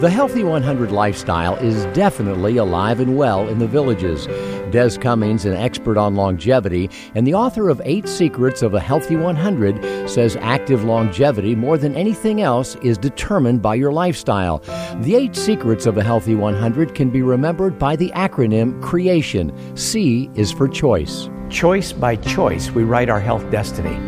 The Healthy 100 lifestyle is definitely alive and well in the villages. Des Cummings, an expert on longevity and the author of Eight Secrets of a Healthy 100, says active longevity, more than anything else, is determined by your lifestyle. The Eight Secrets of a Healthy 100 can be remembered by the acronym CREATION. C is for choice. Choice by choice, we write our health destiny.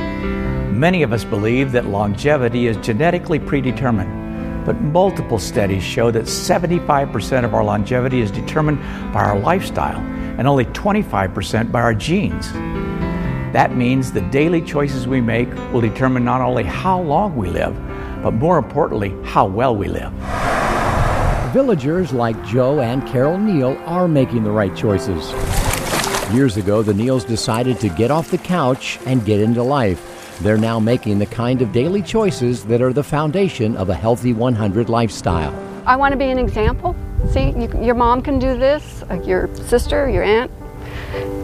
Many of us believe that longevity is genetically predetermined. But multiple studies show that 75% of our longevity is determined by our lifestyle and only 25% by our genes. That means the daily choices we make will determine not only how long we live, but more importantly, how well we live. Villagers like Joe and Carol Neal are making the right choices. Years ago, the Neals decided to get off the couch and get into life. They're now making the kind of daily choices that are the foundation of a healthy 100 lifestyle. I want to be an example. See, you, your mom can do this, your sister, your aunt,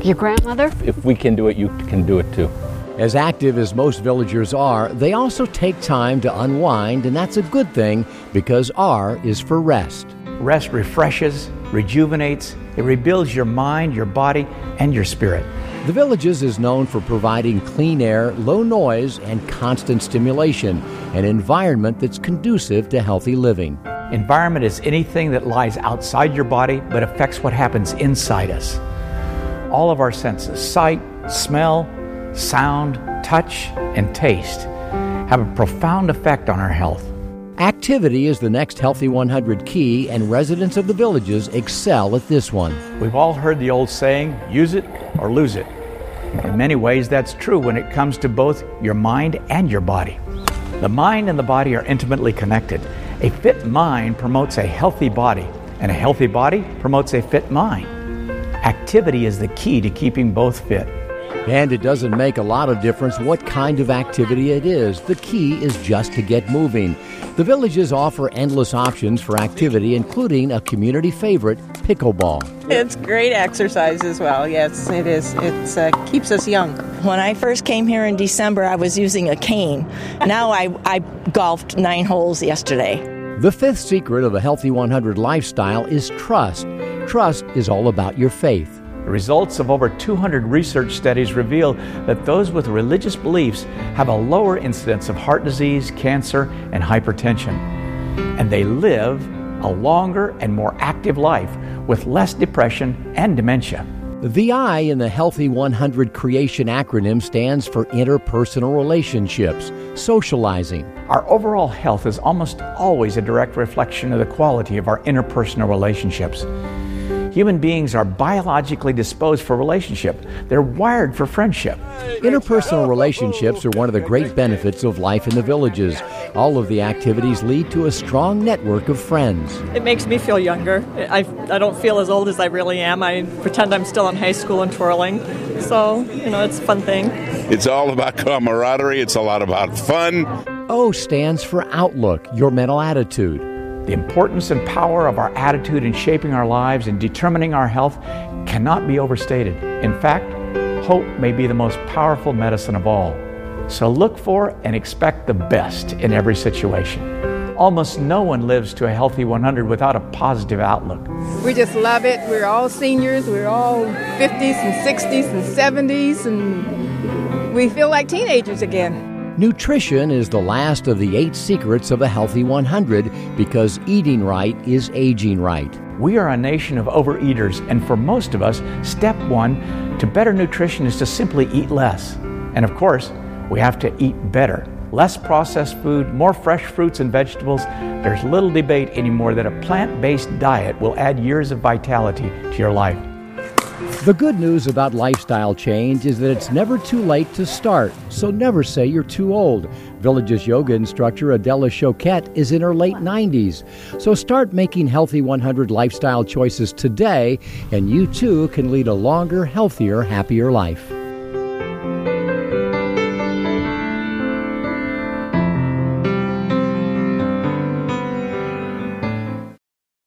your grandmother. If we can do it, you can do it too. As active as most villagers are, they also take time to unwind, and that's a good thing because R is for rest. Rest refreshes, rejuvenates, it rebuilds your mind, your body, and your spirit. The Villages is known for providing clean air, low noise, and constant stimulation, an environment that's conducive to healthy living. Environment is anything that lies outside your body but affects what happens inside us. All of our senses sight, smell, sound, touch, and taste have a profound effect on our health. Activity is the next Healthy 100 key, and residents of the villages excel at this one. We've all heard the old saying use it or lose it. In many ways, that's true when it comes to both your mind and your body. The mind and the body are intimately connected. A fit mind promotes a healthy body, and a healthy body promotes a fit mind. Activity is the key to keeping both fit. And it doesn't make a lot of difference what kind of activity it is. The key is just to get moving. The villages offer endless options for activity, including a community favorite, pickleball. It's great exercise as well. Yes, it is. It uh, keeps us young. When I first came here in December, I was using a cane. Now I, I golfed nine holes yesterday. The fifth secret of a healthy 100 lifestyle is trust. Trust is all about your faith. The results of over 200 research studies reveal that those with religious beliefs have a lower incidence of heart disease, cancer, and hypertension. And they live a longer and more active life with less depression and dementia. The I in the Healthy 100 Creation acronym stands for interpersonal relationships, socializing. Our overall health is almost always a direct reflection of the quality of our interpersonal relationships. Human beings are biologically disposed for relationship. They're wired for friendship. Interpersonal relationships are one of the great benefits of life in the villages. All of the activities lead to a strong network of friends. It makes me feel younger. I, I don't feel as old as I really am. I pretend I'm still in high school and twirling. So, you know, it's a fun thing. It's all about camaraderie, it's a lot about fun. O stands for outlook, your mental attitude. The importance and power of our attitude in shaping our lives and determining our health cannot be overstated. In fact, hope may be the most powerful medicine of all. So look for and expect the best in every situation. Almost no one lives to a healthy 100 without a positive outlook. We just love it. We're all seniors. We're all 50s and 60s and 70s, and we feel like teenagers again. Nutrition is the last of the eight secrets of a healthy 100 because eating right is aging right. We are a nation of overeaters, and for most of us, step one to better nutrition is to simply eat less. And of course, we have to eat better. Less processed food, more fresh fruits and vegetables. There's little debate anymore that a plant based diet will add years of vitality to your life. The good news about lifestyle change is that it's never too late to start, so never say you're too old. Villages yoga instructor Adela Choquette is in her late 90s, so start making healthy 100 lifestyle choices today, and you too can lead a longer, healthier, happier life.